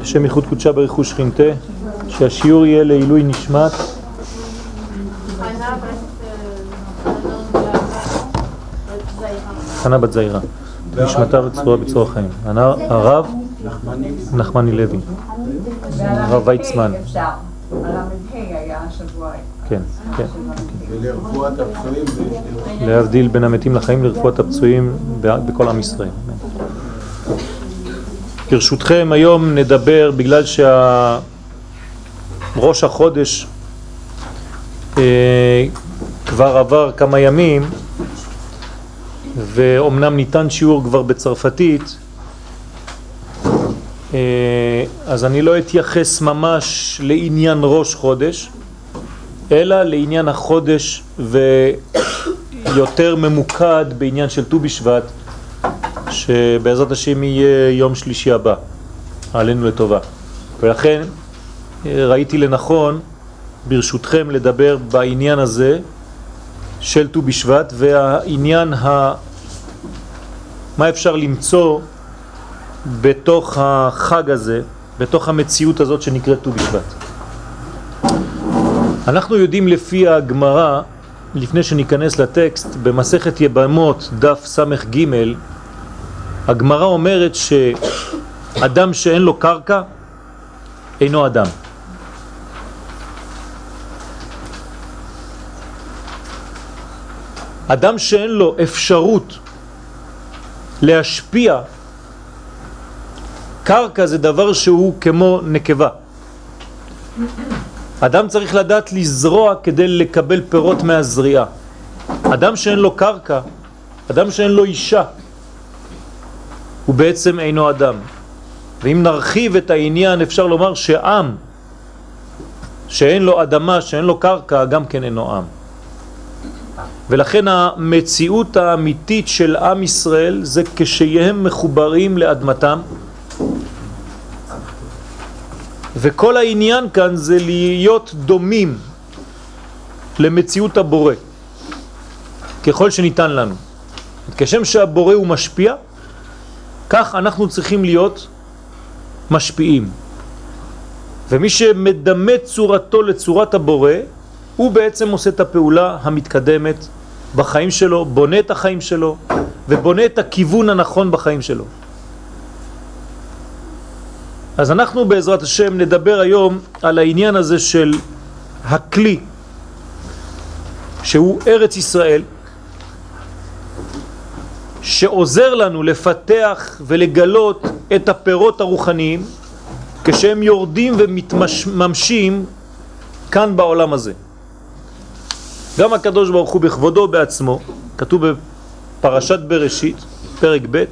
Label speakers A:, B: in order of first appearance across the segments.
A: בשם ייחוד קודשה ברכוש שכינתה, שהשיעור יהיה לעילוי נשמת חנה בת זעירה, נשמתה וצרורה בצרור החיים. הרב נחמני לוי, הרב ויצמן. כן, כן.
B: ולרפואת הפצועים
A: להבדיל בין המתים לחיים לרפואת הפצועים בכל עם ישראל. ברשותכם היום נדבר, בגלל שראש החודש אה, כבר עבר כמה ימים ואומנם ניתן שיעור כבר בצרפתית אה, אז אני לא אתייחס ממש לעניין ראש חודש אלא לעניין החודש ויותר ממוקד בעניין של ט"ו בשבט שבעזרת השם יהיה יום שלישי הבא עלינו לטובה ולכן אה, ראיתי לנכון ברשותכם לדבר בעניין הזה של ט"ו בשבט והעניין ה... מה אפשר למצוא בתוך החג הזה, בתוך המציאות הזאת שנקראת ט"ו בשבט. אנחנו יודעים לפי הגמרא, לפני שניכנס לטקסט, במסכת יבמות דף סמך ג' הגמרא אומרת שאדם שאין לו קרקע אינו אדם. אדם שאין לו אפשרות להשפיע, קרקע זה דבר שהוא כמו נקבה. אדם צריך לדעת לזרוע כדי לקבל פירות מהזריעה. אדם שאין לו קרקע, אדם שאין לו אישה, הוא בעצם אינו אדם. ואם נרחיב את העניין אפשר לומר שעם שאין לו אדמה, שאין לו קרקע, גם כן אינו עם. ולכן המציאות האמיתית של עם ישראל זה כשהם מחוברים לאדמתם וכל העניין כאן זה להיות דומים למציאות הבורא ככל שניתן לנו. כשם שהבורא הוא משפיע, כך אנחנו צריכים להיות משפיעים. ומי שמדמה צורתו לצורת הבורא, הוא בעצם עושה את הפעולה המתקדמת בחיים שלו, בונה את החיים שלו ובונה את הכיוון הנכון בחיים שלו. אז אנחנו בעזרת השם נדבר היום על העניין הזה של הכלי שהוא ארץ ישראל שעוזר לנו לפתח ולגלות את הפירות הרוחניים כשהם יורדים ומתממשים כאן בעולם הזה. גם הקדוש ברוך הוא בכבודו בעצמו, כתוב בפרשת בראשית, פרק ב',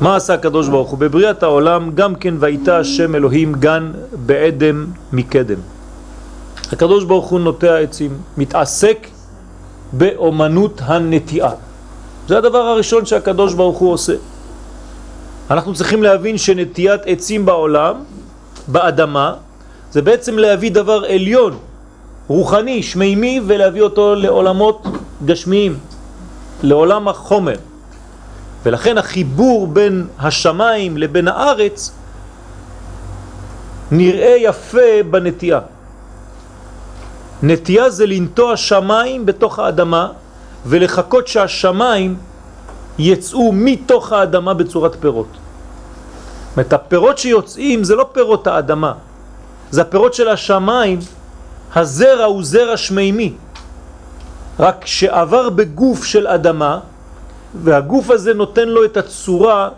A: מה עשה הקדוש ברוך הוא? בבריאת העולם גם כן והייתה השם אלוהים גן בעדם מקדם. הקדוש ברוך הוא נוטע עצים, מתעסק באומנות הנטיעה. זה הדבר הראשון שהקדוש ברוך הוא עושה. אנחנו צריכים להבין שנטיית עצים בעולם, באדמה, זה בעצם להביא דבר עליון, רוחני, שמימי, ולהביא אותו לעולמות גשמיים, לעולם החומר. ולכן החיבור בין השמיים לבין הארץ נראה יפה בנטייה. נטייה זה לנטוע שמיים בתוך האדמה ולחכות שהשמיים יצאו מתוך האדמה בצורת פירות. זאת אומרת, הפירות שיוצאים זה לא פירות האדמה, זה הפירות של השמיים, הזרע הוא זרע שמימי, רק שעבר בגוף של אדמה, והגוף הזה נותן לו את הצורה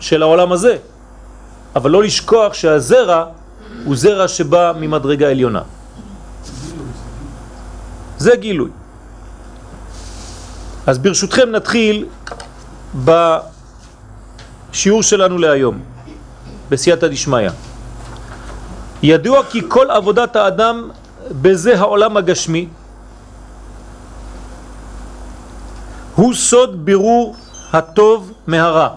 A: של העולם הזה. אבל לא לשכוח שהזרע הוא זרע שבא ממדרגה עליונה. זה גילוי. אז ברשותכם נתחיל בשיעור שלנו להיום, בסייעתא דשמיא. ידוע כי כל עבודת האדם בזה העולם הגשמי הוא סוד בירור הטוב מהרע.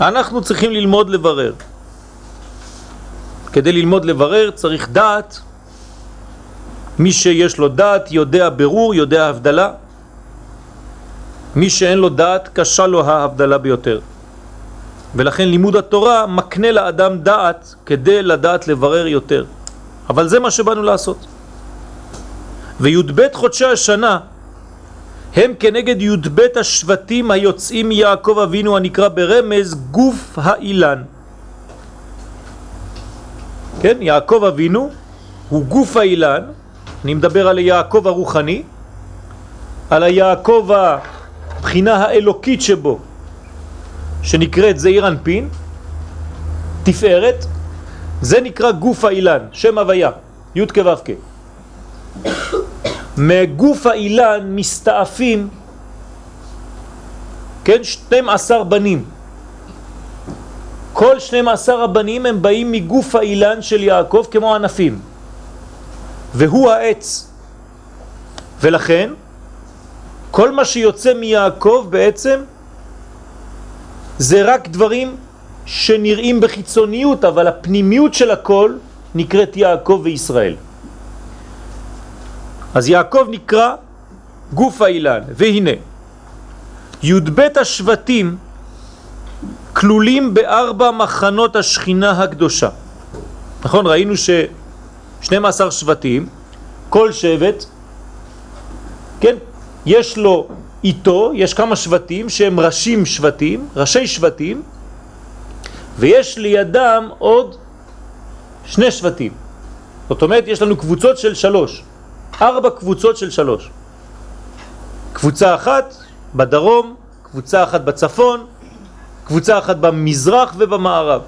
A: אנחנו צריכים ללמוד לברר. כדי ללמוד לברר צריך דעת. מי שיש לו דעת יודע ברור, יודע הבדלה. מי שאין לו דעת קשה לו ההבדלה ביותר. ולכן לימוד התורה מקנה לאדם דעת כדי לדעת לברר יותר. אבל זה מה שבאנו לעשות. וי"ב חודשי השנה הם כנגד י"ב השבטים היוצאים מיעקב אבינו הנקרא ברמז גוף האילן. כן, יעקב אבינו הוא גוף האילן, אני מדבר על יעקב הרוחני, על היעקב הבחינה האלוקית שבו, שנקראת זעיר אנפין, תפארת, זה נקרא גוף האילן, שם הוויה, י' כו'. מגוף האילן מסתעפים, כן, 12 בנים. כל 12 הבנים הם באים מגוף האילן של יעקב כמו ענפים. והוא העץ. ולכן, כל מה שיוצא מיעקב בעצם זה רק דברים שנראים בחיצוניות, אבל הפנימיות של הכל נקראת יעקב וישראל. אז יעקב נקרא גוף האילן, והנה, י"ב השבטים כלולים בארבע מחנות השכינה הקדושה. נכון, ראינו ש-12 שבטים, כל שבט, כן, יש לו איתו, יש כמה שבטים שהם ראשים שבטים, ראשי שבטים, ויש לידם עוד שני שבטים. זאת אומרת, יש לנו קבוצות של שלוש. ארבע קבוצות של שלוש. קבוצה אחת בדרום, קבוצה אחת בצפון, קבוצה אחת במזרח ובמערב.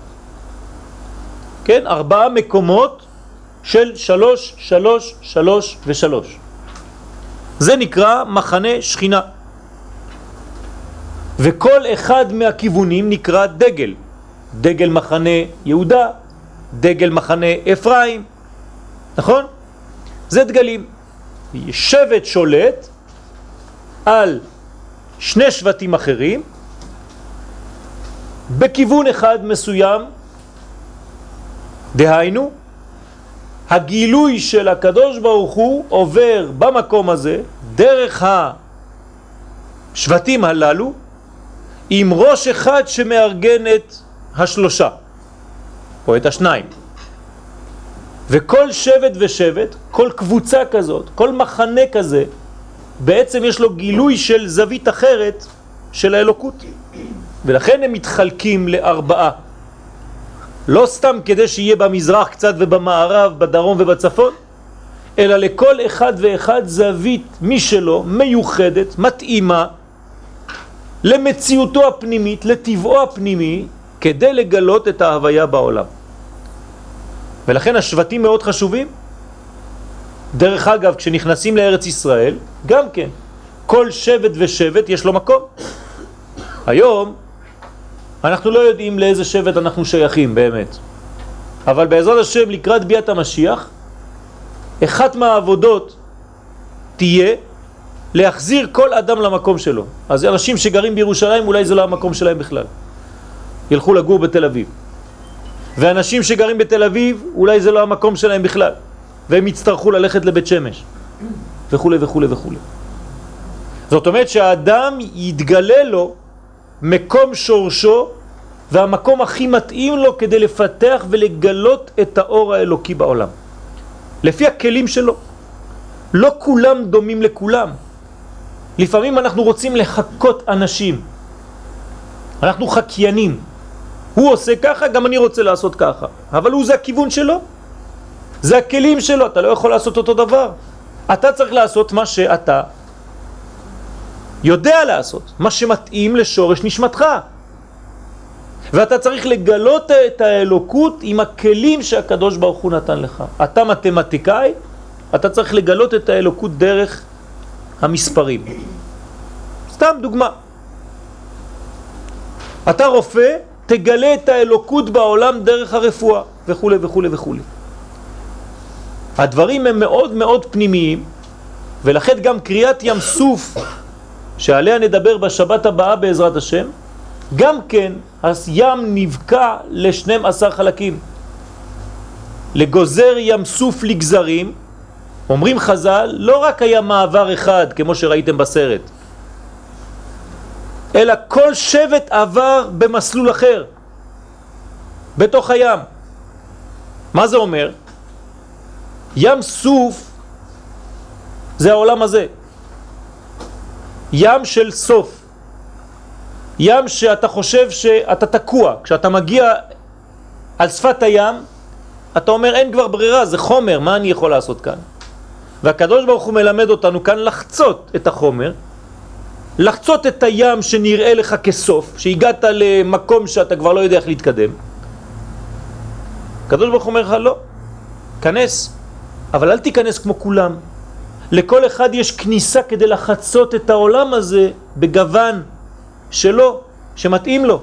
A: כן? ארבעה מקומות של שלוש, שלוש, שלוש ושלוש. זה נקרא מחנה שכינה. וכל אחד מהכיוונים נקרא דגל. דגל מחנה יהודה, דגל מחנה אפרים, נכון? זה דגלים. שבט שולט על שני שבטים אחרים בכיוון אחד מסוים, דהיינו, הגילוי של הקדוש ברוך הוא עובר במקום הזה, דרך השבטים הללו, עם ראש אחד שמארגן את השלושה, או את השניים. וכל שבט ושבט, כל קבוצה כזאת, כל מחנה כזה, בעצם יש לו גילוי של זווית אחרת של האלוקות. ולכן הם מתחלקים לארבעה. לא סתם כדי שיהיה במזרח קצת ובמערב, בדרום ובצפון, אלא לכל אחד ואחד זווית משלו, מיוחדת, מתאימה, למציאותו הפנימית, לטבעו הפנימי, כדי לגלות את ההוויה בעולם. ולכן השבטים מאוד חשובים. דרך אגב, כשנכנסים לארץ ישראל, גם כן, כל שבט ושבט יש לו מקום. היום אנחנו לא יודעים לאיזה שבט אנחנו שייכים באמת. אבל בעזרת השם לקראת ביאת המשיח, אחת מהעבודות תהיה להחזיר כל אדם למקום שלו. אז אנשים שגרים בירושלים אולי זה לא המקום שלהם בכלל. ילכו לגור בתל אביב. ואנשים שגרים בתל אביב, אולי זה לא המקום שלהם בכלל, והם יצטרכו ללכת לבית שמש, וכו' וכו' וכו'. זאת אומרת שהאדם יתגלה לו מקום שורשו והמקום הכי מתאים לו כדי לפתח ולגלות את האור האלוקי בעולם. לפי הכלים שלו. לא כולם דומים לכולם. לפעמים אנחנו רוצים לחכות אנשים. אנחנו חקיינים. הוא עושה ככה, גם אני רוצה לעשות ככה. אבל הוא זה הכיוון שלו. זה הכלים שלו, אתה לא יכול לעשות אותו דבר. אתה צריך לעשות מה שאתה יודע לעשות, מה שמתאים לשורש נשמתך. ואתה צריך לגלות את האלוקות עם הכלים שהקדוש ברוך הוא נתן לך. אתה מתמטיקאי, אתה צריך לגלות את האלוקות דרך המספרים. סתם דוגמה. אתה רופא, תגלה את האלוקות בעולם דרך הרפואה וכו' וכו' וכו'. הדברים הם מאוד מאוד פנימיים ולכן גם קריאת ים סוף שעליה נדבר בשבת הבאה בעזרת השם גם כן הים נבקע ל-12 חלקים לגוזר ים סוף לגזרים אומרים חז"ל לא רק היה מעבר אחד כמו שראיתם בסרט אלא כל שבט עבר במסלול אחר, בתוך הים. מה זה אומר? ים סוף זה העולם הזה. ים של סוף. ים שאתה חושב שאתה תקוע. כשאתה מגיע על שפת הים, אתה אומר אין כבר ברירה, זה חומר, מה אני יכול לעשות כאן? והקדוש ברוך הוא מלמד אותנו כאן לחצות את החומר, לחצות את הים שנראה לך כסוף, שהגעת למקום שאתה כבר לא יודע איך להתקדם. הקדוש ברוך הוא אומר לך לא, כנס, אבל אל תיכנס כמו כולם. לכל אחד יש כניסה כדי לחצות את העולם הזה בגוון שלו, שמתאים לו.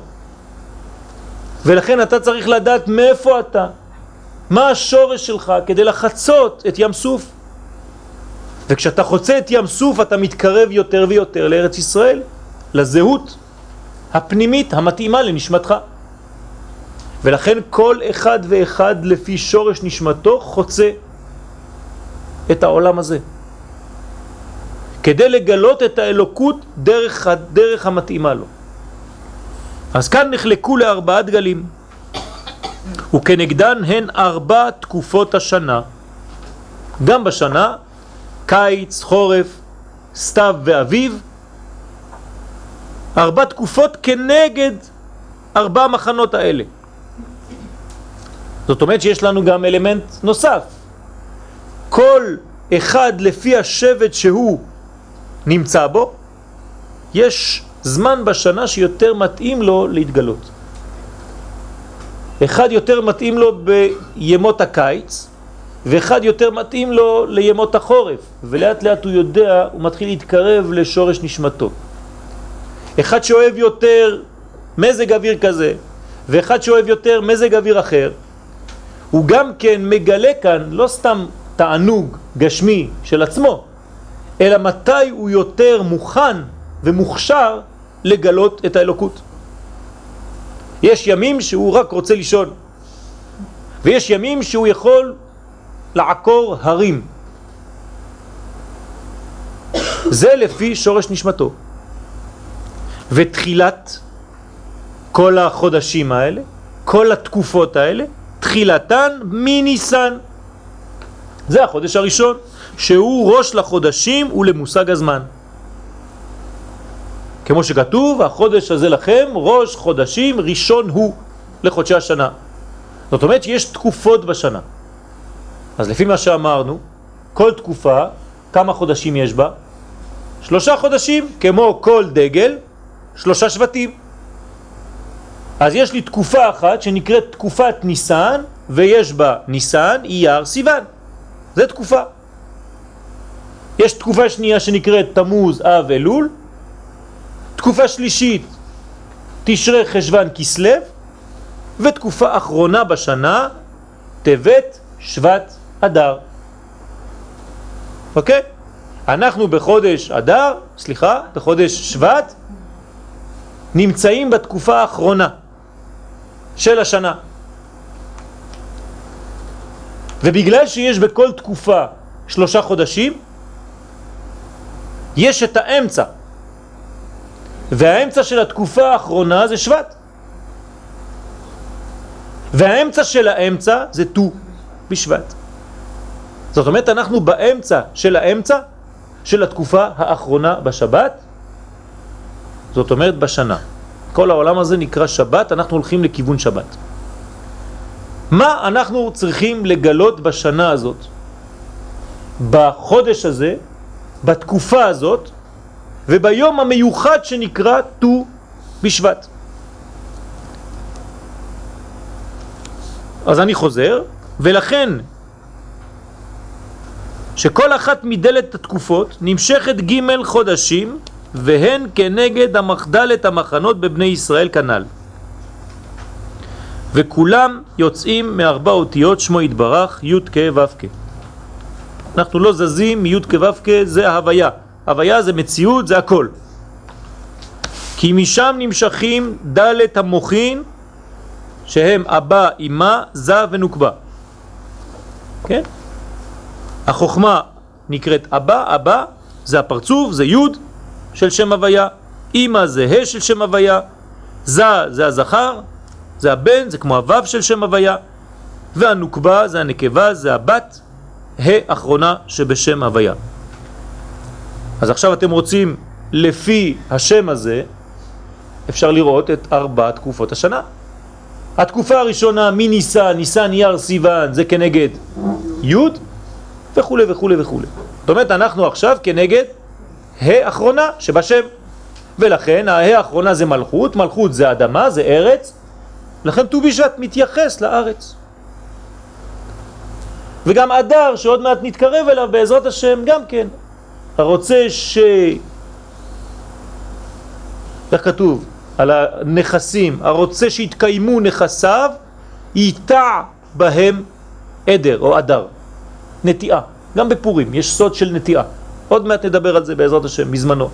A: ולכן אתה צריך לדעת מאיפה אתה, מה השורש שלך כדי לחצות את ים סוף. וכשאתה חוצה את ים סוף אתה מתקרב יותר ויותר לארץ ישראל, לזהות הפנימית המתאימה לנשמתך. ולכן כל אחד ואחד לפי שורש נשמתו חוצה את העולם הזה. כדי לגלות את האלוקות דרך הדרך המתאימה לו. אז כאן נחלקו לארבעה דגלים, וכנגדן הן ארבע תקופות השנה. גם בשנה, קיץ, חורף, סתיו ואביב, ארבע תקופות כנגד ארבע מחנות האלה. זאת אומרת שיש לנו גם אלמנט נוסף. כל אחד לפי השבט שהוא נמצא בו, יש זמן בשנה שיותר מתאים לו להתגלות. אחד יותר מתאים לו בימות הקיץ, ואחד יותר מתאים לו לימות החורף, ולאט לאט הוא יודע, הוא מתחיל להתקרב לשורש נשמתו. אחד שאוהב יותר מזג אוויר כזה, ואחד שאוהב יותר מזג אוויר אחר, הוא גם כן מגלה כאן לא סתם תענוג גשמי של עצמו, אלא מתי הוא יותר מוכן ומוכשר לגלות את האלוקות. יש ימים שהוא רק רוצה לישון, ויש ימים שהוא יכול לעקור הרים. זה לפי שורש נשמתו. ותחילת כל החודשים האלה, כל התקופות האלה, תחילתן מניסן. זה החודש הראשון, שהוא ראש לחודשים ולמושג הזמן. כמו שכתוב, החודש הזה לכם, ראש חודשים ראשון הוא לחודשי השנה. זאת אומרת שיש תקופות בשנה. אז לפי מה שאמרנו, כל תקופה, כמה חודשים יש בה? שלושה חודשים, כמו כל דגל, שלושה שבטים. אז יש לי תקופה אחת שנקראת תקופת ניסן, ויש בה ניסן, אייר, סיוון. זה תקופה. יש תקופה שנייה שנקראת תמוז, אב, אלול, תקופה שלישית תשרה, חשבן, כסלב, ותקופה אחרונה בשנה טבת, שבט, אדר. אוקיי? אנחנו בחודש אדר, סליחה, בחודש שבט, נמצאים בתקופה האחרונה של השנה. ובגלל שיש בכל תקופה שלושה חודשים, יש את האמצע. והאמצע של התקופה האחרונה זה שבט. והאמצע של האמצע זה ט"ו בשבט. זאת אומרת, אנחנו באמצע של האמצע של התקופה האחרונה בשבת, זאת אומרת בשנה. כל העולם הזה נקרא שבת, אנחנו הולכים לכיוון שבת. מה אנחנו צריכים לגלות בשנה הזאת, בחודש הזה, בתקופה הזאת, וביום המיוחד שנקרא ט"ו בשבט. אז אני חוזר, ולכן שכל אחת מדלת התקופות נמשכת ג' חודשים והן כנגד המחדלת המחנות בבני ישראל כנ"ל. וכולם יוצאים מארבע אותיות שמו יתברך י' כ' ו' כ'. אנחנו לא זזים מי' כ' ו' כ' זה ההוויה. הוויה זה מציאות, זה הכל. כי משם נמשכים דלת המוחין שהם אבא, אמא, זה ונוקבה. כן? החוכמה נקראת אבא, אבא זה הפרצוף, זה יוד של שם הוויה, אמא זה ה' של שם הוויה, זה זה הזכר, זה הבן, זה כמו הוו של שם הוויה, והנוקבה זה הנקבה, זה הבת, ה' אחרונה שבשם הוויה. אז עכשיו אתם רוצים, לפי השם הזה, אפשר לראות את ארבע תקופות השנה. התקופה הראשונה מניסן, ניסן, יר, סיוון, זה כנגד י' וכו' וכו' וכו'. זאת אומרת, אנחנו עכשיו כנגד ה' אחרונה שבשם. ולכן הה האחרונה זה מלכות, מלכות זה אדמה, זה ארץ, לכן ט"ו בשבט מתייחס לארץ. וגם אדר שעוד מעט נתקרב אליו בעזרת השם גם כן. הרוצה ש... איך כתוב? על הנכסים, הרוצה שיתקיימו נכסיו, ייטע בהם עדר או אדר, נטיעה. גם בפורים יש סוד של נטיעה. עוד מעט נדבר על זה בעזרת השם, בזמנו.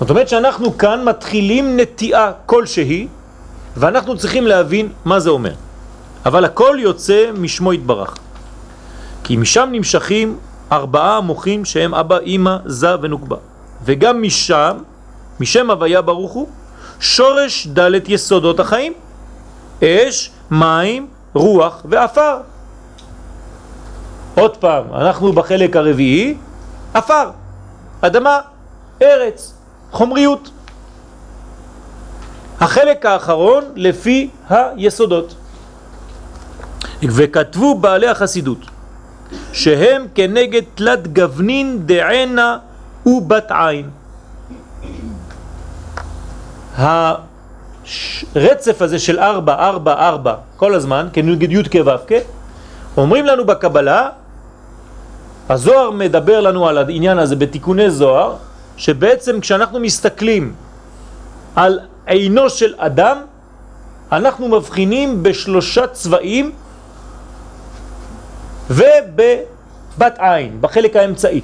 A: זאת אומרת שאנחנו כאן מתחילים נטיעה כלשהי, ואנחנו צריכים להבין מה זה אומר. אבל הכל יוצא משמו יתברך. כי משם נמשכים ארבעה מוחים שהם אבא, אמא, זה ונוקבה. וגם משם, משם הוויה ברוך הוא, שורש דלת יסודות החיים. אש, מים, רוח ואפר. עוד פעם, אנחנו בחלק הרביעי, אפר, אדמה, ארץ. חומריות. החלק האחרון לפי היסודות. וכתבו בעלי החסידות שהם כנגד תלת גוונין דענה ובת עין. הרצף הזה של ארבע, ארבע, ארבע, כל הזמן, כנגד י' כו' כ', אומרים לנו בקבלה, הזוהר מדבר לנו על העניין הזה בתיקוני זוהר, שבעצם כשאנחנו מסתכלים על עינו של אדם, אנחנו מבחינים בשלושה צבעים ובבת עין, בחלק האמצעי.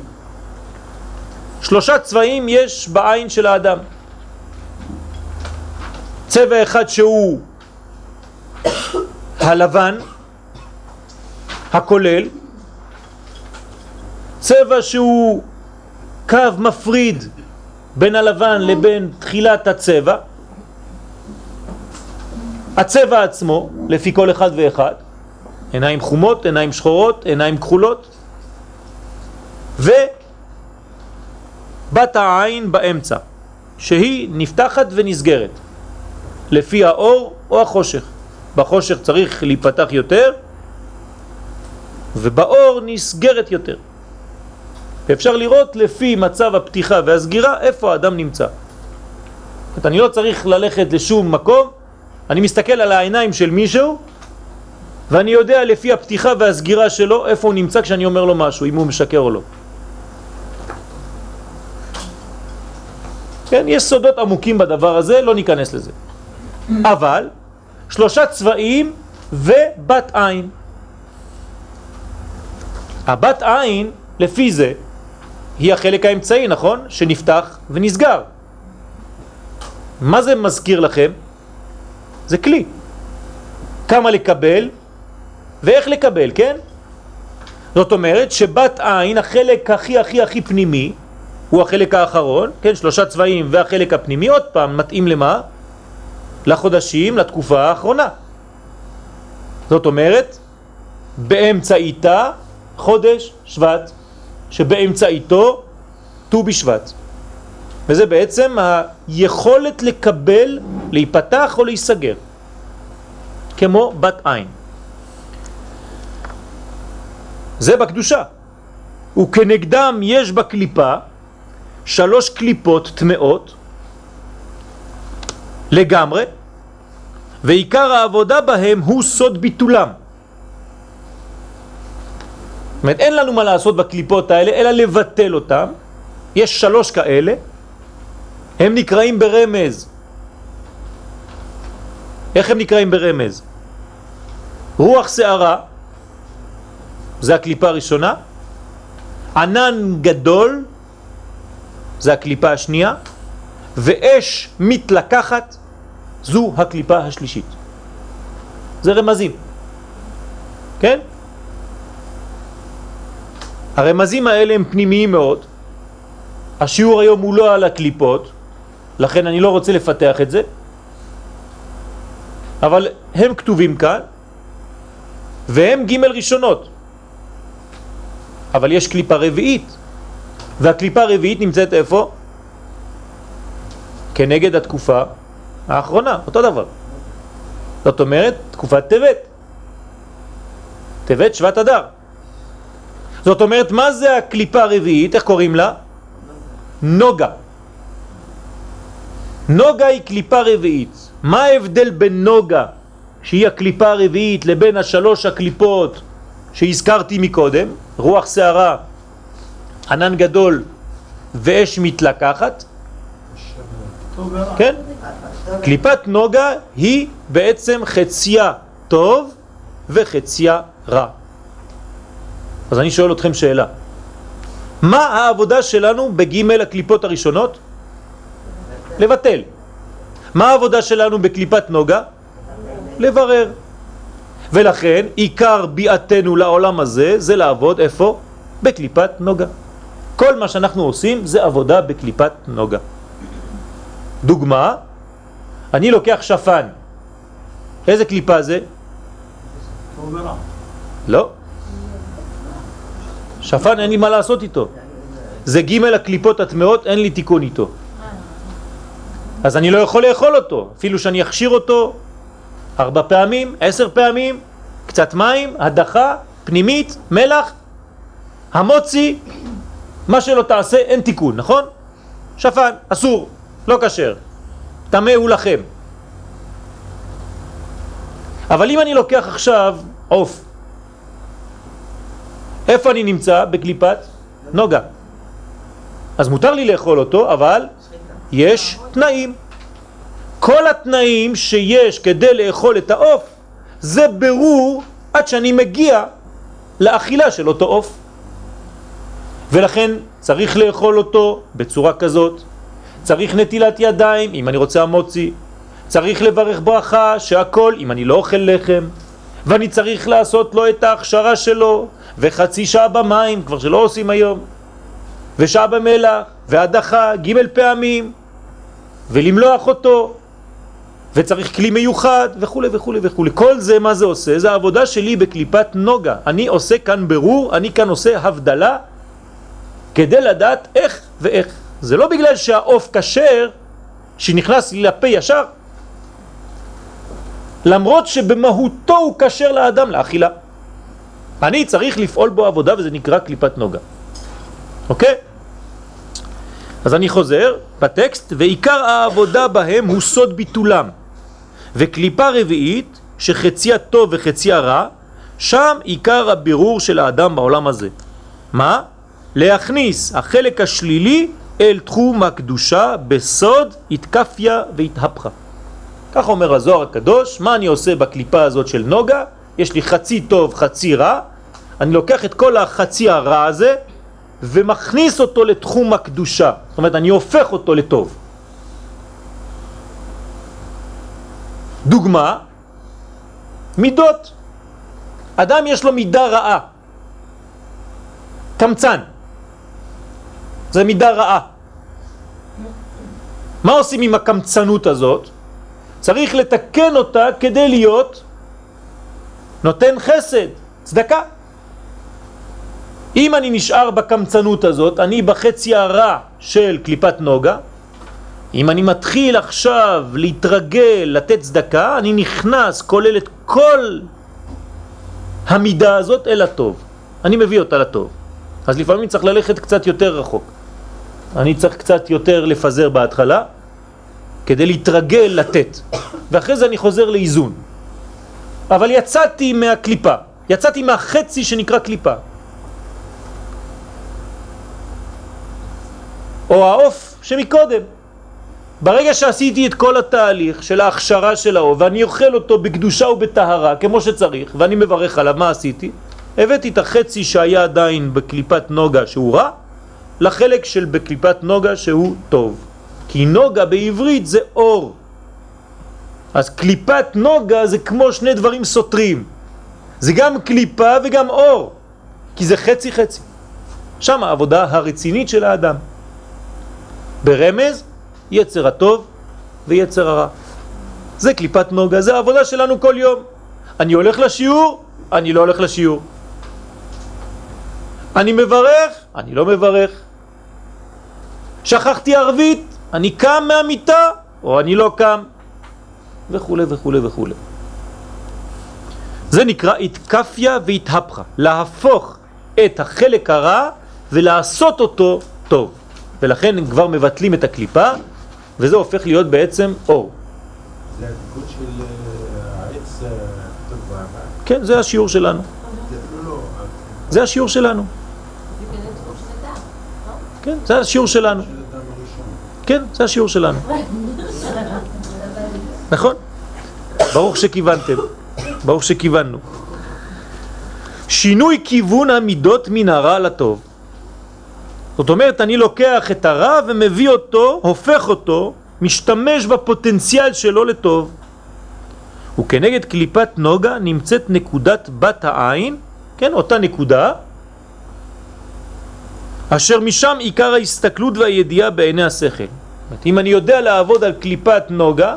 A: שלושה צבעים יש בעין של האדם. צבע אחד שהוא הלבן, הכולל, צבע שהוא קו מפריד בין הלבן לבין תחילת הצבע, הצבע עצמו, לפי כל אחד ואחד, עיניים חומות, עיניים שחורות, עיניים כחולות, ובת העין באמצע, שהיא נפתחת ונסגרת, לפי האור או החושך. בחושך צריך להיפתח יותר, ובאור נסגרת יותר. ואפשר לראות לפי מצב הפתיחה והסגירה איפה האדם נמצא. אני לא צריך ללכת לשום מקום, אני מסתכל על העיניים של מישהו ואני יודע לפי הפתיחה והסגירה שלו איפה הוא נמצא כשאני אומר לו משהו, אם הוא משקר או לא. כן, יש סודות עמוקים בדבר הזה, לא ניכנס לזה. אבל שלושה צבעים ובת עין. הבת עין, לפי זה, היא החלק האמצעי, נכון? שנפתח ונסגר. מה זה מזכיר לכם? זה כלי. כמה לקבל ואיך לקבל, כן? זאת אומרת שבת עין, החלק הכי הכי הכי פנימי, הוא החלק האחרון, כן? שלושה צבעים והחלק הפנימי, עוד פעם, מתאים למה? לחודשים, לתקופה האחרונה. זאת אומרת, באמצעיתה חודש שבט. שבאמצעיתו ט"ו בשבט. וזה בעצם היכולת לקבל, להיפתח או להיסגר, כמו בת עין. זה בקדושה. וכנגדם יש בקליפה שלוש קליפות טמאות לגמרי, ועיקר העבודה בהם הוא סוד ביטולם. זאת אומרת, אין לנו מה לעשות בקליפות האלה, אלא לבטל אותם. יש שלוש כאלה, הם נקראים ברמז. איך הם נקראים ברמז? רוח שערה, זה הקליפה הראשונה, ענן גדול, זה הקליפה השנייה, ואש מתלקחת, זו הקליפה השלישית. זה רמזים, כן? הרמזים האלה הם פנימיים מאוד, השיעור היום הוא לא על הקליפות, לכן אני לא רוצה לפתח את זה, אבל הם כתובים כאן, והם ג' ראשונות. אבל יש קליפה רביעית, והקליפה הרביעית נמצאת איפה? כנגד התקופה האחרונה, אותו דבר. זאת אומרת, תקופת טבת. טבת שבט אדר. זאת אומרת, מה זה הקליפה הרביעית? איך קוראים לה? נוגה. נוגה היא קליפה רביעית. מה ההבדל בין נוגה, שהיא הקליפה הרביעית, לבין השלוש הקליפות שהזכרתי מקודם, רוח שערה, ענן גדול ואש מתלקחת? כן? קליפת נוגה היא בעצם חציה טוב וחציה רע. אז אני שואל אתכם שאלה. מה העבודה שלנו בגימל הקליפות הראשונות? לבטל. מה העבודה שלנו בקליפת נוגה? לברר. ולכן עיקר ביאתנו לעולם הזה זה לעבוד איפה? בקליפת נוגה. כל מה שאנחנו עושים זה עבודה בקליפת נוגה. דוגמה, אני לוקח שפן. איזה קליפה זה? לא. שפן אין לי מה לעשות איתו. זה ג' הקליפות הטמעות, אין לי תיקון איתו. אז אני לא יכול לאכול אותו, אפילו שאני אכשיר אותו ארבע פעמים, עשר פעמים, קצת מים, הדחה, פנימית, מלח, המוצי, מה שלא תעשה אין תיקון, נכון? שפן, אסור, לא כשר, טמא הוא לכם. אבל אם אני לוקח עכשיו עוף, איפה אני נמצא? בקליפת נוגה. אז מותר לי לאכול אותו, אבל יש תנאים. כל התנאים שיש כדי לאכול את העוף זה ברור עד שאני מגיע לאכילה של אותו עוף. ולכן צריך לאכול אותו בצורה כזאת, צריך נטילת ידיים אם אני רוצה המוצי, צריך לברך ברכה שהכל אם אני לא אוכל לחם, ואני צריך לעשות לו את ההכשרה שלו, וחצי שעה במים, כבר שלא עושים היום, ושעה במלח, והדחה, ג' פעמים, ולמלוח אותו, וצריך כלי מיוחד וכו' וכו' וכו'. כל זה מה זה עושה? זה העבודה שלי בקליפת נוגה. אני עושה כאן ברור, אני כאן עושה הבדלה כדי לדעת איך ואיך. זה לא בגלל שהעוף כשר שנכנס לי לפה ישר, למרות שבמהותו הוא כשר לאדם לאכילה. אני צריך לפעול בו עבודה וזה נקרא קליפת נוגה. אוקיי? אז אני חוזר בטקסט, ועיקר העבודה בהם הוא סוד ביטולם. וקליפה רביעית, שחציה טוב וחציה רע, שם עיקר הבירור של האדם בעולם הזה. מה? להכניס החלק השלילי אל תחום הקדושה בסוד התקפיה והתהפכה. כך אומר הזוהר הקדוש, מה אני עושה בקליפה הזאת של נוגה? יש לי חצי טוב, חצי רע, אני לוקח את כל החצי הרע הזה ומכניס אותו לתחום הקדושה. זאת אומרת, אני הופך אותו לטוב. דוגמה, מידות. אדם יש לו מידה רעה, קמצן, זה מידה רעה. מה עושים עם הקמצנות הזאת? צריך לתקן אותה כדי להיות נותן חסד, צדקה. אם אני נשאר בקמצנות הזאת, אני בחצי הרע של קליפת נוגה, אם אני מתחיל עכשיו להתרגל, לתת צדקה, אני נכנס, כולל את כל המידה הזאת אל הטוב. אני מביא אותה לטוב. אז לפעמים צריך ללכת קצת יותר רחוק. אני צריך קצת יותר לפזר בהתחלה, כדי להתרגל לתת. ואחרי זה אני חוזר לאיזון. אבל יצאתי מהקליפה, יצאתי מהחצי שנקרא קליפה. או העוף שמקודם. ברגע שעשיתי את כל התהליך של ההכשרה של העוף ואני אוכל אותו בקדושה ובטהרה כמו שצריך ואני מברך עליו, מה עשיתי? הבאתי את החצי שהיה עדיין בקליפת נוגה שהוא רע לחלק של בקליפת נוגה שהוא טוב. כי נוגה בעברית זה אור. אז קליפת נוגה זה כמו שני דברים סותרים. זה גם קליפה וגם אור, כי זה חצי חצי. שם העבודה הרצינית של האדם. ברמז, יצר הטוב ויצר הרע. זה קליפת נוגה, זה העבודה שלנו כל יום. אני הולך לשיעור, אני לא הולך לשיעור. אני מברך, אני לא מברך. שכחתי ערבית, אני קם מהמיטה או אני לא קם, וכו' וכו' וכו'. זה נקרא התקפיה והתהפכה, להפוך את החלק הרע ולעשות אותו טוב. ולכן כבר מבטלים את הקליפה, וזה הופך להיות בעצם אור.
B: זה התיקון של אה, העץ אה, והבא.
A: כן, זה השיעור שלנו.
B: זה לא,
A: זה השיעור שלנו. כן, זה השיעור שלנו. כן, זה השיעור שלנו. נכון? ברוך שכיוונתם. ברוך שכיווננו. שינוי כיוון המידות מן הרע לטוב. זאת אומרת, אני לוקח את הרע ומביא אותו, הופך אותו, משתמש בפוטנציאל שלו לטוב. וכנגד קליפת נוגה נמצאת נקודת בת העין, כן, אותה נקודה, אשר משם עיקר ההסתכלות והידיעה בעיני השכל. זאת אם אני יודע לעבוד על קליפת נוגה,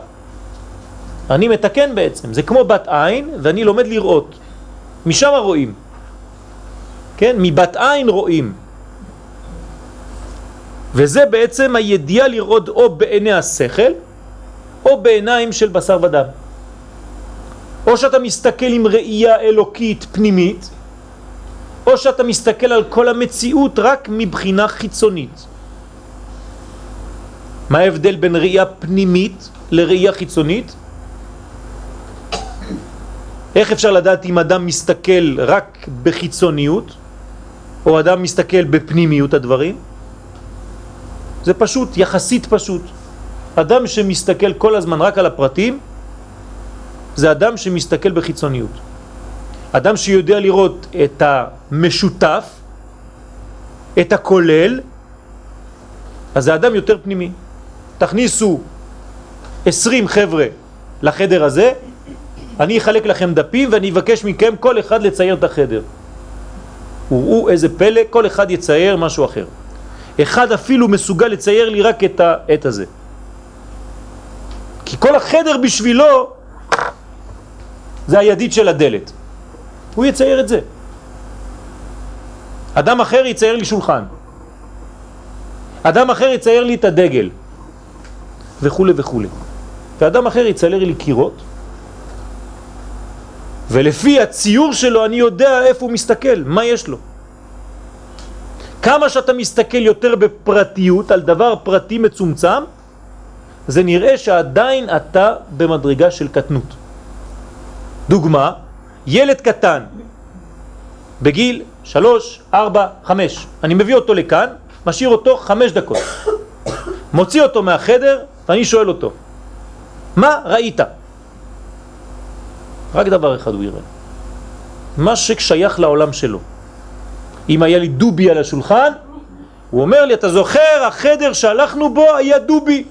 A: אני מתקן בעצם. זה כמו בת עין ואני לומד לראות. משם רואים. כן? מבת עין רואים. וזה בעצם הידיעה לראות או בעיני השכל או בעיניים של בשר ודם. או שאתה מסתכל עם ראייה אלוקית פנימית או שאתה מסתכל על כל המציאות רק מבחינה חיצונית. מה ההבדל בין ראייה פנימית לראייה חיצונית? איך אפשר לדעת אם אדם מסתכל רק בחיצוניות או אדם מסתכל בפנימיות הדברים? זה פשוט, יחסית פשוט. אדם שמסתכל כל הזמן רק על הפרטים זה אדם שמסתכל בחיצוניות. אדם שיודע לראות את המשותף, את הכולל, אז זה אדם יותר פנימי. תכניסו 20 חבר'ה לחדר הזה, אני אחלק לכם דפים ואני אבקש מכם כל אחד לצייר את החדר. וראו איזה פלא, כל אחד יצייר משהו אחר. אחד אפילו מסוגל לצייר לי רק את העת הזה. כי כל החדר בשבילו זה הידית של הדלת. הוא יצייר את זה. אדם אחר יצייר לי שולחן. אדם אחר יצייר לי את הדגל. וכו' וכו'. ואדם אחר יצייר לי קירות. ולפי הציור שלו אני יודע איפה הוא מסתכל, מה יש לו. כמה שאתה מסתכל יותר בפרטיות על דבר פרטי מצומצם, זה נראה שעדיין אתה במדרגה של קטנות. דוגמה, ילד קטן בגיל שלוש, ארבע, חמש, אני מביא אותו לכאן, משאיר אותו חמש דקות, מוציא אותו מהחדר ואני שואל אותו, מה ראית? רק דבר אחד הוא יראה, מה ששייך לעולם שלו. אם היה לי דובי על השולחן, הוא אומר לי, אתה זוכר, החדר שהלכנו בו היה דובי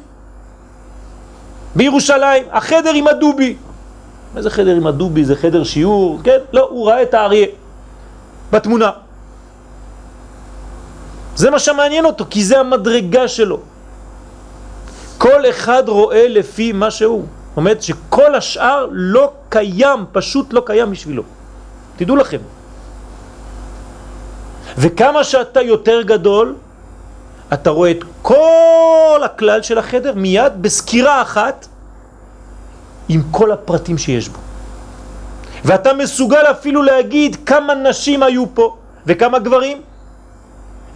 A: בירושלים, החדר עם הדובי. איזה חדר עם הדובי? זה חדר שיעור? כן? לא, הוא ראה את האריה בתמונה. זה מה שמעניין אותו, כי זה המדרגה שלו. כל אחד רואה לפי מה שהוא. זאת אומרת שכל השאר לא קיים, פשוט לא קיים בשבילו. תדעו לכם. וכמה שאתה יותר גדול, אתה רואה את כל הכלל של החדר מיד בסקירה אחת עם כל הפרטים שיש בו. ואתה מסוגל אפילו להגיד כמה נשים היו פה וכמה גברים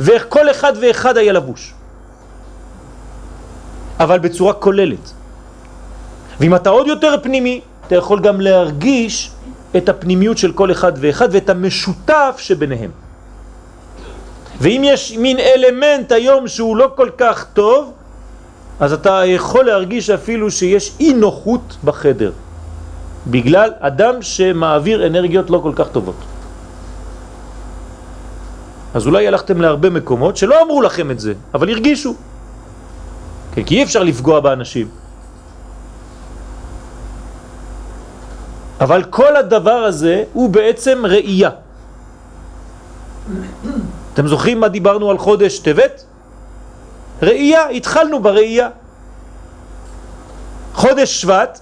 A: ואיך כל אחד ואחד היה לבוש. אבל בצורה כוללת. ואם אתה עוד יותר פנימי, אתה יכול גם להרגיש את הפנימיות של כל אחד ואחד ואת המשותף שביניהם. ואם יש מין אלמנט היום שהוא לא כל כך טוב, אז אתה יכול להרגיש אפילו שיש אי נוחות בחדר, בגלל אדם שמעביר אנרגיות לא כל כך טובות. אז אולי הלכתם להרבה מקומות שלא אמרו לכם את זה, אבל הרגישו. כן, כי אי אפשר לפגוע באנשים. אבל כל הדבר הזה הוא בעצם ראייה. אתם זוכרים מה דיברנו על חודש טבת? ראייה, התחלנו בראייה. חודש שבט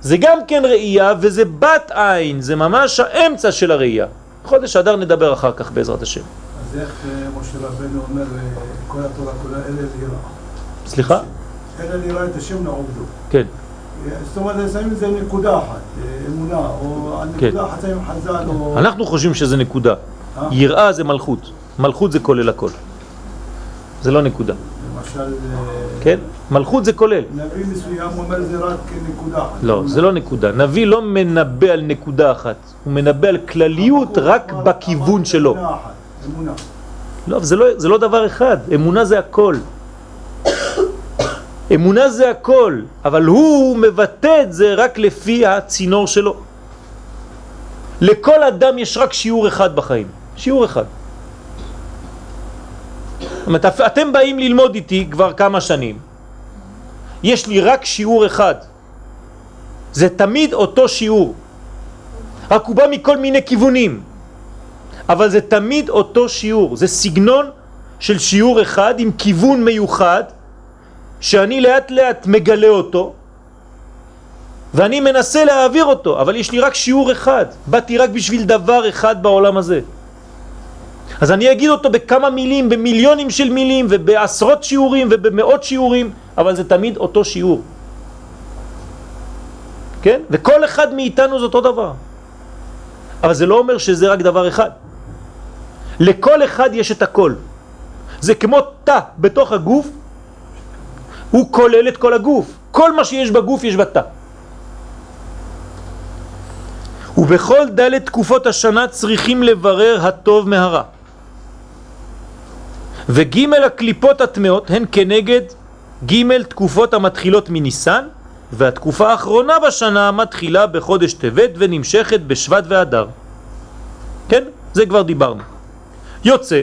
A: זה גם כן ראייה וזה בת עין, זה ממש האמצע של הראייה. חודש אדר נדבר אחר כך בעזרת השם.
C: אז איך אה, משה רבנו אומר, אה, כל התורה כולה אלה ליראה?
A: סליחה?
C: אלה ליראה את השם נעובדו.
A: כן.
C: זאת אומרת, שמים את זה נקודה אחת, אה, אמונה, או
A: כן.
C: נקודה אחת שמים חז"ל, או...
A: אנחנו חושבים שזה נקודה.
C: אה?
A: יראה זה מלכות. מלכות זה כולל הכל. זה לא נקודה.
C: למשל, אה,
A: כן? מלכות זה כולל.
C: נביא מסוים אומר זה רק נקודה.
A: לא, זה לא נקודה. נביא לא מנבא על נקודה אחת. הוא מנבא על כלליות רק בכיוון שלו.
C: אמונה.
A: לא, זה לא, זה לא דבר אחד. אמונה זה הכל. אמונה זה הכל, אבל הוא מבטא את זה רק לפי הצינור שלו. לכל אדם יש רק שיעור אחד בחיים. שיעור אחד. זאת אומרת, אתם באים ללמוד איתי כבר כמה שנים. יש לי רק שיעור אחד. זה תמיד אותו שיעור. רק הוא בא מכל מיני כיוונים. אבל זה תמיד אותו שיעור. זה סגנון של שיעור אחד עם כיוון מיוחד שאני לאט לאט מגלה אותו ואני מנסה להעביר אותו, אבל יש לי רק שיעור אחד. באתי רק בשביל דבר אחד בעולם הזה. אז אני אגיד אותו בכמה מילים, במיליונים של מילים ובעשרות שיעורים ובמאות שיעורים, אבל זה תמיד אותו שיעור. כן? וכל אחד מאיתנו זה אותו דבר. אבל זה לא אומר שזה רק דבר אחד. לכל אחד יש את הכל. זה כמו תא בתוך הגוף, הוא כולל את כל הגוף. כל מה שיש בגוף יש בתא. ובכל ד' תקופות השנה צריכים לברר הטוב מהרע. וג' הקליפות הטמעות הן כנגד ג' תקופות המתחילות מניסן, והתקופה האחרונה בשנה מתחילה בחודש טבת ונמשכת בשבט ואדר. כן? זה כבר דיברנו. יוצא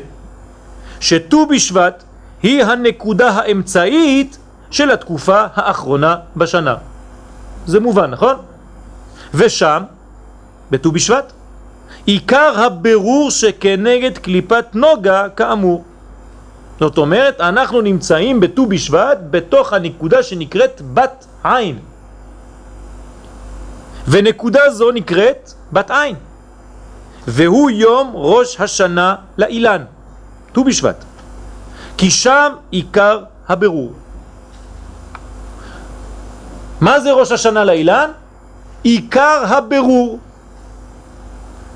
A: שט"ו בשבט היא הנקודה האמצעית של התקופה האחרונה בשנה. זה מובן, נכון? ושם, בט"ו בשבט, עיקר הבירור שכנגד קליפת נוגה כאמור. זאת אומרת, אנחנו נמצאים בט"ו בשבט בתוך הנקודה שנקראת בת עין. ונקודה זו נקראת בת עין. והוא יום ראש השנה לאילן, ט"ו בשבט. כי שם עיקר הבירור. מה זה ראש השנה לאילן? עיקר הבירור.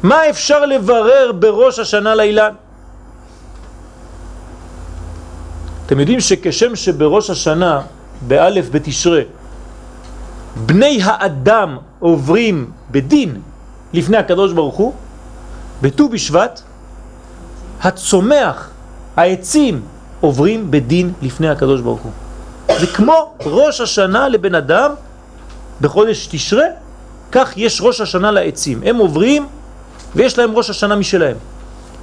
A: מה אפשר לברר בראש השנה לאילן? אתם יודעים שכשם שבראש השנה, באלף בתשרה, בני האדם עוברים בדין לפני הקדוש ברוך הוא, בט"ו בשבט הצומח, העצים, עוברים בדין לפני הקדוש ברוך הוא. זה כמו ראש השנה לבן אדם בחודש תשרה, כך יש ראש השנה לעצים. הם עוברים ויש להם ראש השנה משלהם.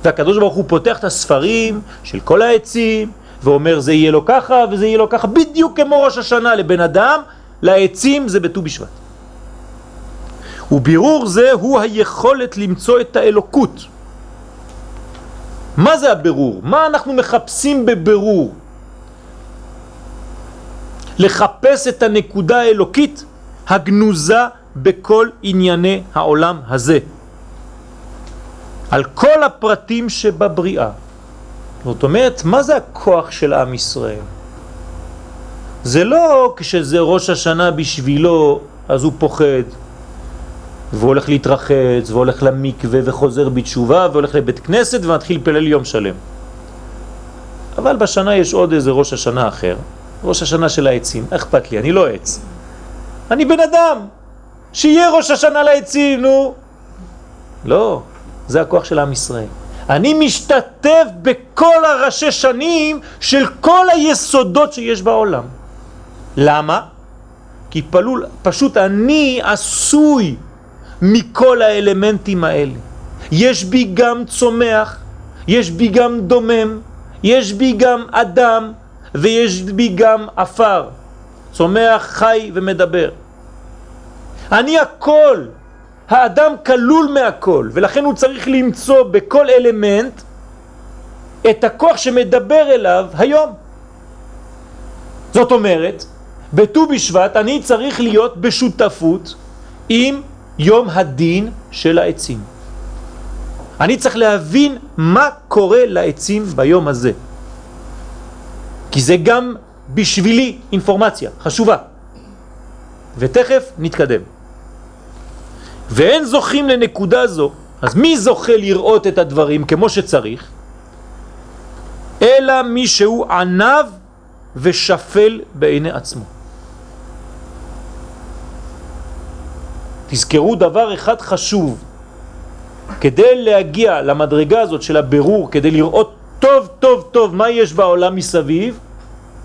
A: והקדוש ברוך הוא פותח את הספרים של כל העצים ואומר זה יהיה לו ככה וזה יהיה לו ככה, בדיוק כמו ראש השנה לבן אדם, לעצים זה בט"ו בשבט. ובירור זה הוא היכולת למצוא את האלוקות. מה זה הבירור? מה אנחנו מחפשים בבירור? לחפש את הנקודה האלוקית הגנוזה בכל ענייני העולם הזה. על כל הפרטים שבבריאה. זאת אומרת, מה זה הכוח של עם ישראל? זה לא כשזה ראש השנה בשבילו, אז הוא פוחד, והולך להתרחץ, והולך למקווה, וחוזר בתשובה, והולך לבית כנסת, ומתחיל פלל יום שלם. אבל בשנה יש עוד איזה ראש השנה אחר, ראש השנה של העצים. אכפת לי, אני לא עץ. אני בן אדם, שיהיה ראש השנה לעצים, נו. לא, זה הכוח של עם ישראל. אני משתתף בכל הראשי שנים של כל היסודות שיש בעולם. למה? כי פלול, פשוט אני עשוי מכל האלמנטים האלה. יש בי גם צומח, יש בי גם דומם, יש בי גם אדם ויש בי גם אפר. צומח, חי ומדבר. אני הכל. האדם כלול מהכל, ולכן הוא צריך למצוא בכל אלמנט את הכוח שמדבר אליו היום. זאת אומרת, בט"ו בשבט אני צריך להיות בשותפות עם יום הדין של העצים. אני צריך להבין מה קורה לעצים ביום הזה. כי זה גם בשבילי אינפורמציה חשובה. ותכף נתקדם. ואין זוכים לנקודה זו, אז מי זוכה לראות את הדברים כמו שצריך? אלא מי שהוא ענב ושפל בעיני עצמו. תזכרו דבר אחד חשוב, כדי להגיע למדרגה הזאת של הבירור, כדי לראות טוב טוב טוב מה יש בעולם מסביב,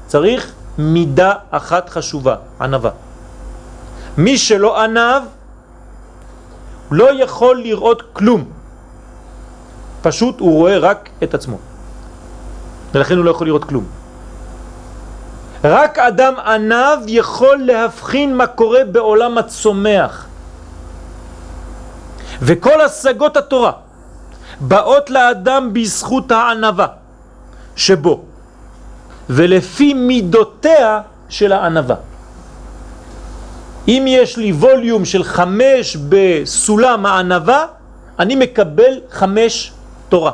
A: צריך מידה אחת חשובה, ענבה. מי שלא ענב לא יכול לראות כלום. פשוט הוא רואה רק את עצמו. ולכן הוא לא יכול לראות כלום. רק אדם ענב יכול להבחין מה קורה בעולם הצומח. וכל השגות התורה באות לאדם בזכות הענבה שבו ולפי מידותיה של הענבה. אם יש לי ווליום של חמש בסולם הענבה, אני מקבל חמש תורה.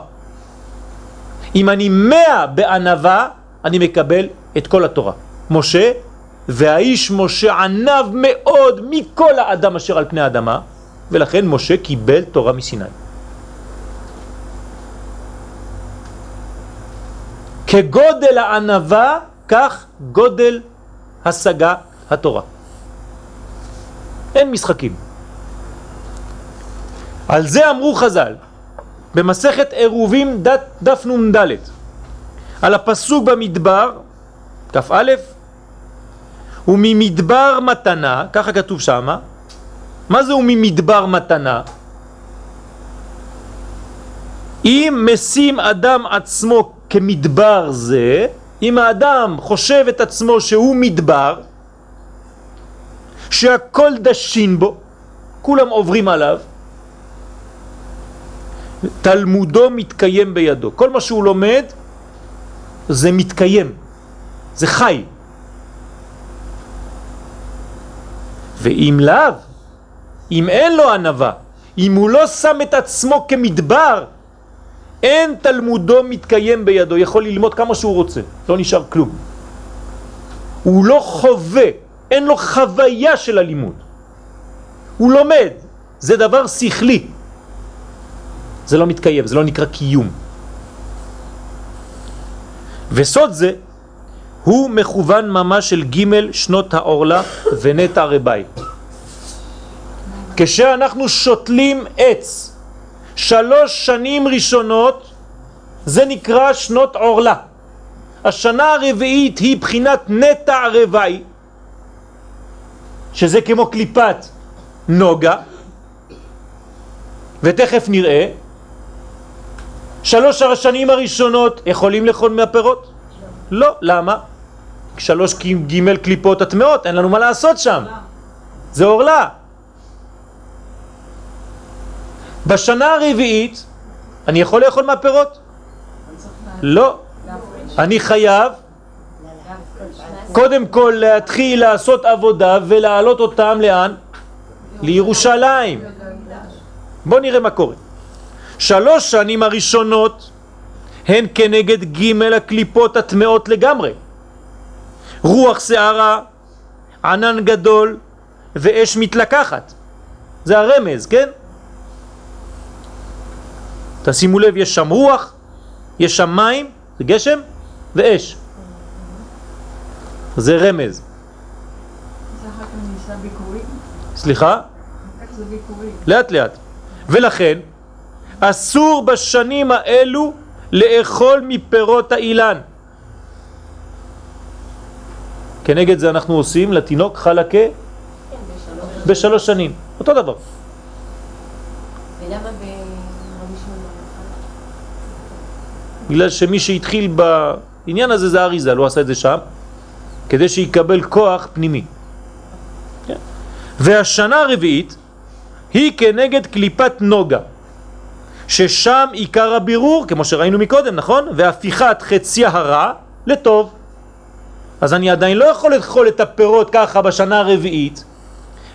A: אם אני מאה בענבה, אני מקבל את כל התורה. משה, והאיש משה ענב מאוד מכל האדם אשר על פני האדמה, ולכן משה קיבל תורה מסיני. כגודל הענבה, כך גודל השגה התורה. אין משחקים. על זה אמרו חז"ל, במסכת עירובים דף נ"ד, על הפסוק במדבר, כ"א, וממדבר מתנה, ככה כתוב שמה, מה זה וממדבר מתנה? אם משים אדם עצמו כמדבר זה, אם האדם חושב את עצמו שהוא מדבר, שהכל דשין בו, כולם עוברים עליו, תלמודו מתקיים בידו. כל מה שהוא לומד זה מתקיים, זה חי. ואם לאו, אם אין לו ענבה, אם הוא לא שם את עצמו כמדבר, אין תלמודו מתקיים בידו, יכול ללמוד כמה שהוא רוצה, לא נשאר כלום. הוא לא חווה, אין לו חוויה של הלימוד. הוא לומד, זה דבר שכלי. זה לא מתקיים, זה לא נקרא קיום. וסוד זה הוא מכוון ממש של ג' שנות העורלה ונטע רבי. כשאנחנו שותלים עץ שלוש שנים ראשונות זה נקרא שנות עורלה. השנה הרביעית היא בחינת נטע רבי שזה כמו קליפת נוגה ותכף נראה שלוש השנים הראשונות יכולים לאכול מהפירות? לא, למה? שלוש ג' קליפות הטמעות, אין לנו מה לעשות שם. זה אורלה. בשנה הרביעית אני יכול לאכול מהפירות? לא. אני חייב קודם כל להתחיל לעשות עבודה ולהעלות אותם לאן? לירושלים. בואו נראה מה קורה. שלוש שנים הראשונות הן כנגד ג' הקליפות הטמעות לגמרי. רוח שערה, ענן גדול ואש מתלקחת. זה הרמז, כן? תשימו לב, יש שם רוח, יש שם מים, זה גשם, ואש. זה רמז. סליחה? לאט לאט. ולכן אסור בשנים האלו לאכול מפירות האילן. כנגד זה אנחנו עושים לתינוק חלקה בשלוש שנים, אותו דבר.
D: ולמה
A: בגלל שמי שהתחיל בעניין הזה זה אריזל, הוא עשה את זה שם, כדי שיקבל כוח פנימי. והשנה הרביעית היא כנגד קליפת נוגה, ששם עיקר הבירור, כמו שראינו מקודם, נכון? והפיכת חציה הרע לטוב. אז אני עדיין לא יכול לאכול את הפירות ככה בשנה הרביעית,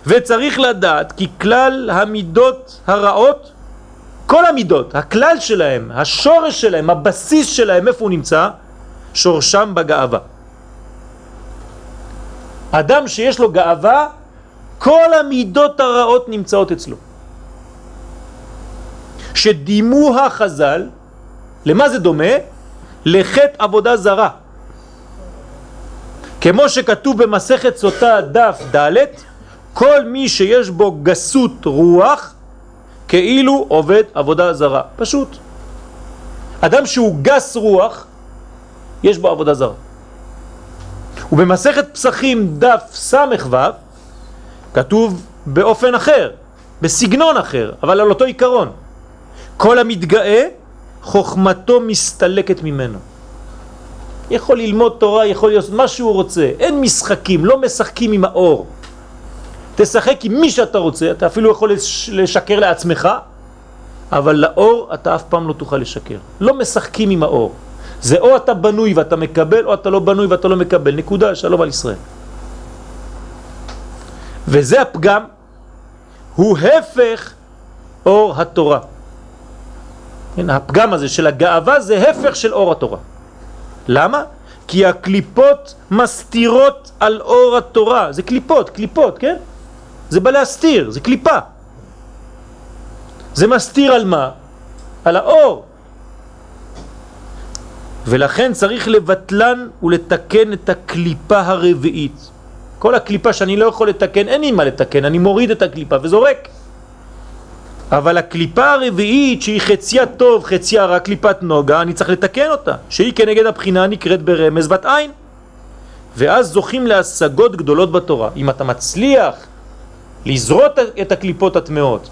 A: וצריך לדעת כי כלל המידות הרעות, כל המידות, הכלל שלהם, השורש שלהם, הבסיס שלהם, איפה הוא נמצא? שורשם בגאווה. אדם שיש לו גאווה, כל המידות הרעות נמצאות אצלו. שדימו החז"ל, למה זה דומה? לחטא עבודה זרה. כמו שכתוב במסכת סוטה דף ד', כל מי שיש בו גסות רוח, כאילו עובד עבודה זרה. פשוט. אדם שהוא גס רוח, יש בו עבודה זרה. ובמסכת פסחים דף ס"ו כתוב באופן אחר, בסגנון אחר, אבל על אותו עיקרון. כל המתגאה, חוכמתו מסתלקת ממנו. יכול ללמוד תורה, יכול לעשות מה שהוא רוצה. אין משחקים, לא משחקים עם האור. תשחק עם מי שאתה רוצה, אתה אפילו יכול לשקר לעצמך, אבל לאור אתה אף פעם לא תוכל לשקר. לא משחקים עם האור. זה או אתה בנוי ואתה מקבל, או אתה לא בנוי ואתה לא מקבל. נקודה, שלום על ישראל. וזה הפגם, הוא הפך אור התורה. כן, הפגם הזה של הגאווה זה הפך של אור התורה. למה? כי הקליפות מסתירות על אור התורה. זה קליפות, קליפות, כן? זה בא להסתיר, זה קליפה. זה מסתיר על מה? על האור. ולכן צריך לבטלן ולתקן את הקליפה הרביעית. כל הקליפה שאני לא יכול לתקן, אין לי מה לתקן, אני מוריד את הקליפה וזורק. אבל הקליפה הרביעית שהיא חציה טוב, חציה רק קליפת נוגה, אני צריך לתקן אותה, שהיא כנגד הבחינה נקראת ברמז בת עין. ואז זוכים להשגות גדולות בתורה. אם אתה מצליח לזרות את הקליפות הטמעות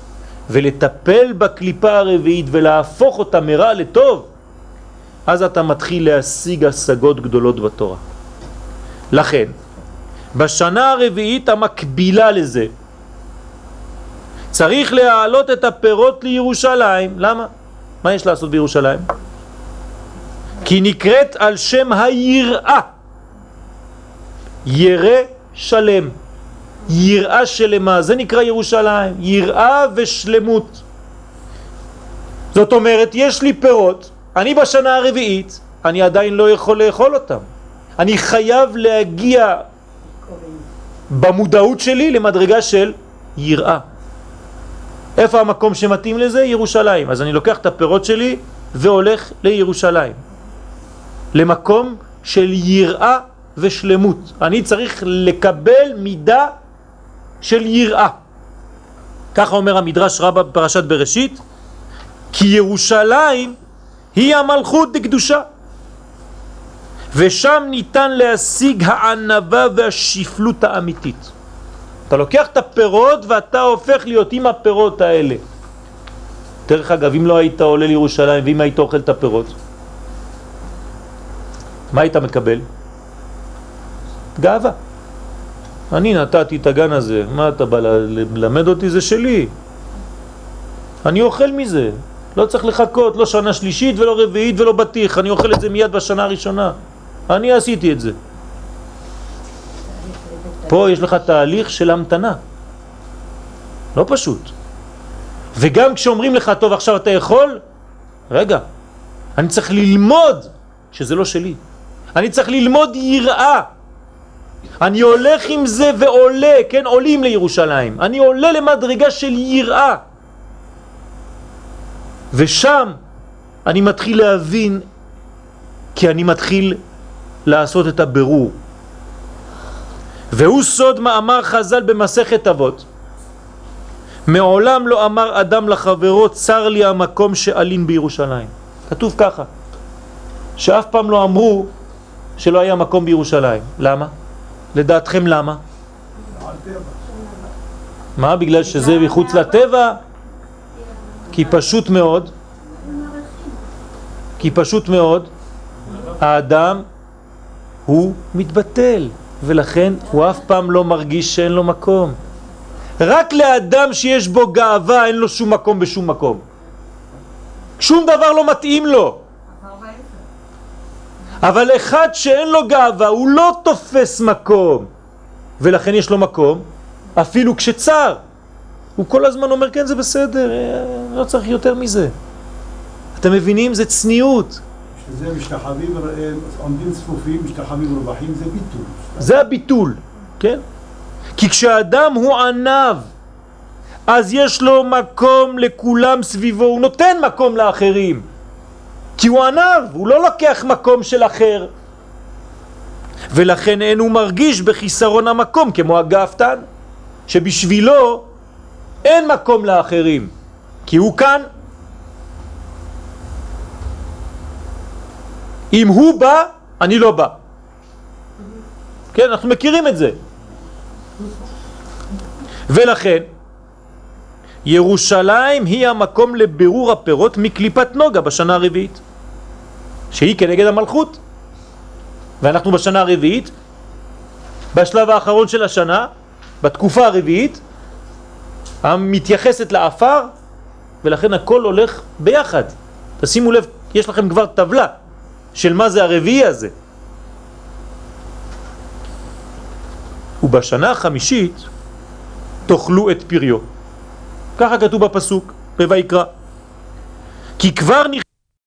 A: ולטפל בקליפה הרביעית ולהפוך אותה מרע לטוב, אז אתה מתחיל להשיג השגות גדולות בתורה. לכן, בשנה הרביעית המקבילה לזה, צריך להעלות את הפירות לירושלים. למה? מה יש לעשות בירושלים? כי נקראת על שם היראה. ירא שלם. יראה שלמה, זה נקרא ירושלים. יראה ושלמות. זאת אומרת, יש לי פירות, אני בשנה הרביעית, אני עדיין לא יכול לאכול אותם. אני חייב להגיע במודעות שלי למדרגה של יראה. איפה המקום שמתאים לזה? ירושלים. אז אני לוקח את הפירות שלי והולך לירושלים. למקום של יראה ושלמות. אני צריך לקבל מידה של יראה. ככה אומר המדרש רבה בפרשת בראשית, כי ירושלים היא המלכות דקדושה. ושם ניתן להשיג הענבה והשפלות האמיתית. אתה לוקח את הפירות ואתה הופך להיות עם הפירות האלה. דרך אגב, אם לא היית עולה לירושלים ואם היית אוכל את הפירות, מה היית מקבל? גאווה. אני נתתי את הגן הזה, מה אתה בא ללמד אותי? זה שלי. אני אוכל מזה, לא צריך לחכות, לא שנה שלישית ולא רביעית ולא בטיח, אני אוכל את זה מיד בשנה הראשונה. אני עשיתי את זה. פה יש לך תהליך של המתנה. לא פשוט. וגם כשאומרים לך, טוב, עכשיו אתה יכול, רגע, אני צריך ללמוד שזה לא שלי. אני צריך ללמוד יראה. אני הולך עם זה ועולה, כן, עולים לירושלים. אני עולה למדרגה של יראה. ושם אני מתחיל להבין, כי אני מתחיל לעשות את הבירור. והוא סוד מאמר חז"ל במסכת אבות. מעולם לא אמר אדם לחברו צר לי המקום שעלין בירושלים. כתוב ככה, שאף פעם לא אמרו שלא היה מקום בירושלים. למה? לדעתכם למה? מה? בגלל שזה מחוץ לטבע? כי פשוט מאוד, כי פשוט מאוד, האדם הוא מתבטל. ולכן הוא אף פעם לא מרגיש שאין לו מקום. רק לאדם שיש בו גאווה אין לו שום מקום בשום מקום. שום דבר לא מתאים לו. אבל אחד שאין לו גאווה הוא לא תופס מקום ולכן יש לו מקום אפילו כשצר הוא כל הזמן אומר כן זה בסדר אה, לא צריך יותר מזה אתם מבינים? זה צניעות
C: שזה משתחווים, אה, עומדים צפופים, משתחווים רווחים, זה ביטול.
A: זה הביטול, כן? כי כשאדם הוא ענב, אז יש לו מקום לכולם סביבו, הוא נותן מקום לאחרים. כי הוא ענב, הוא לא לוקח מקום של אחר. ולכן אין הוא מרגיש בחיסרון המקום, כמו הגאפתן, שבשבילו אין מקום לאחרים, כי הוא כאן. אם הוא בא, אני לא בא. כן, אנחנו מכירים את זה. ולכן, ירושלים היא המקום לבירור הפירות מקליפת נוגה בשנה הרביעית, שהיא כנגד המלכות. ואנחנו בשנה הרביעית, בשלב האחרון של השנה, בתקופה הרביעית, המתייחסת לאפר, ולכן הכל הולך ביחד. תשימו לב, יש לכם כבר טבלה של מה זה הרביעי הזה. ובשנה החמישית תאכלו את פריו. ככה כתוב בפסוק, בויקרא. כי כבר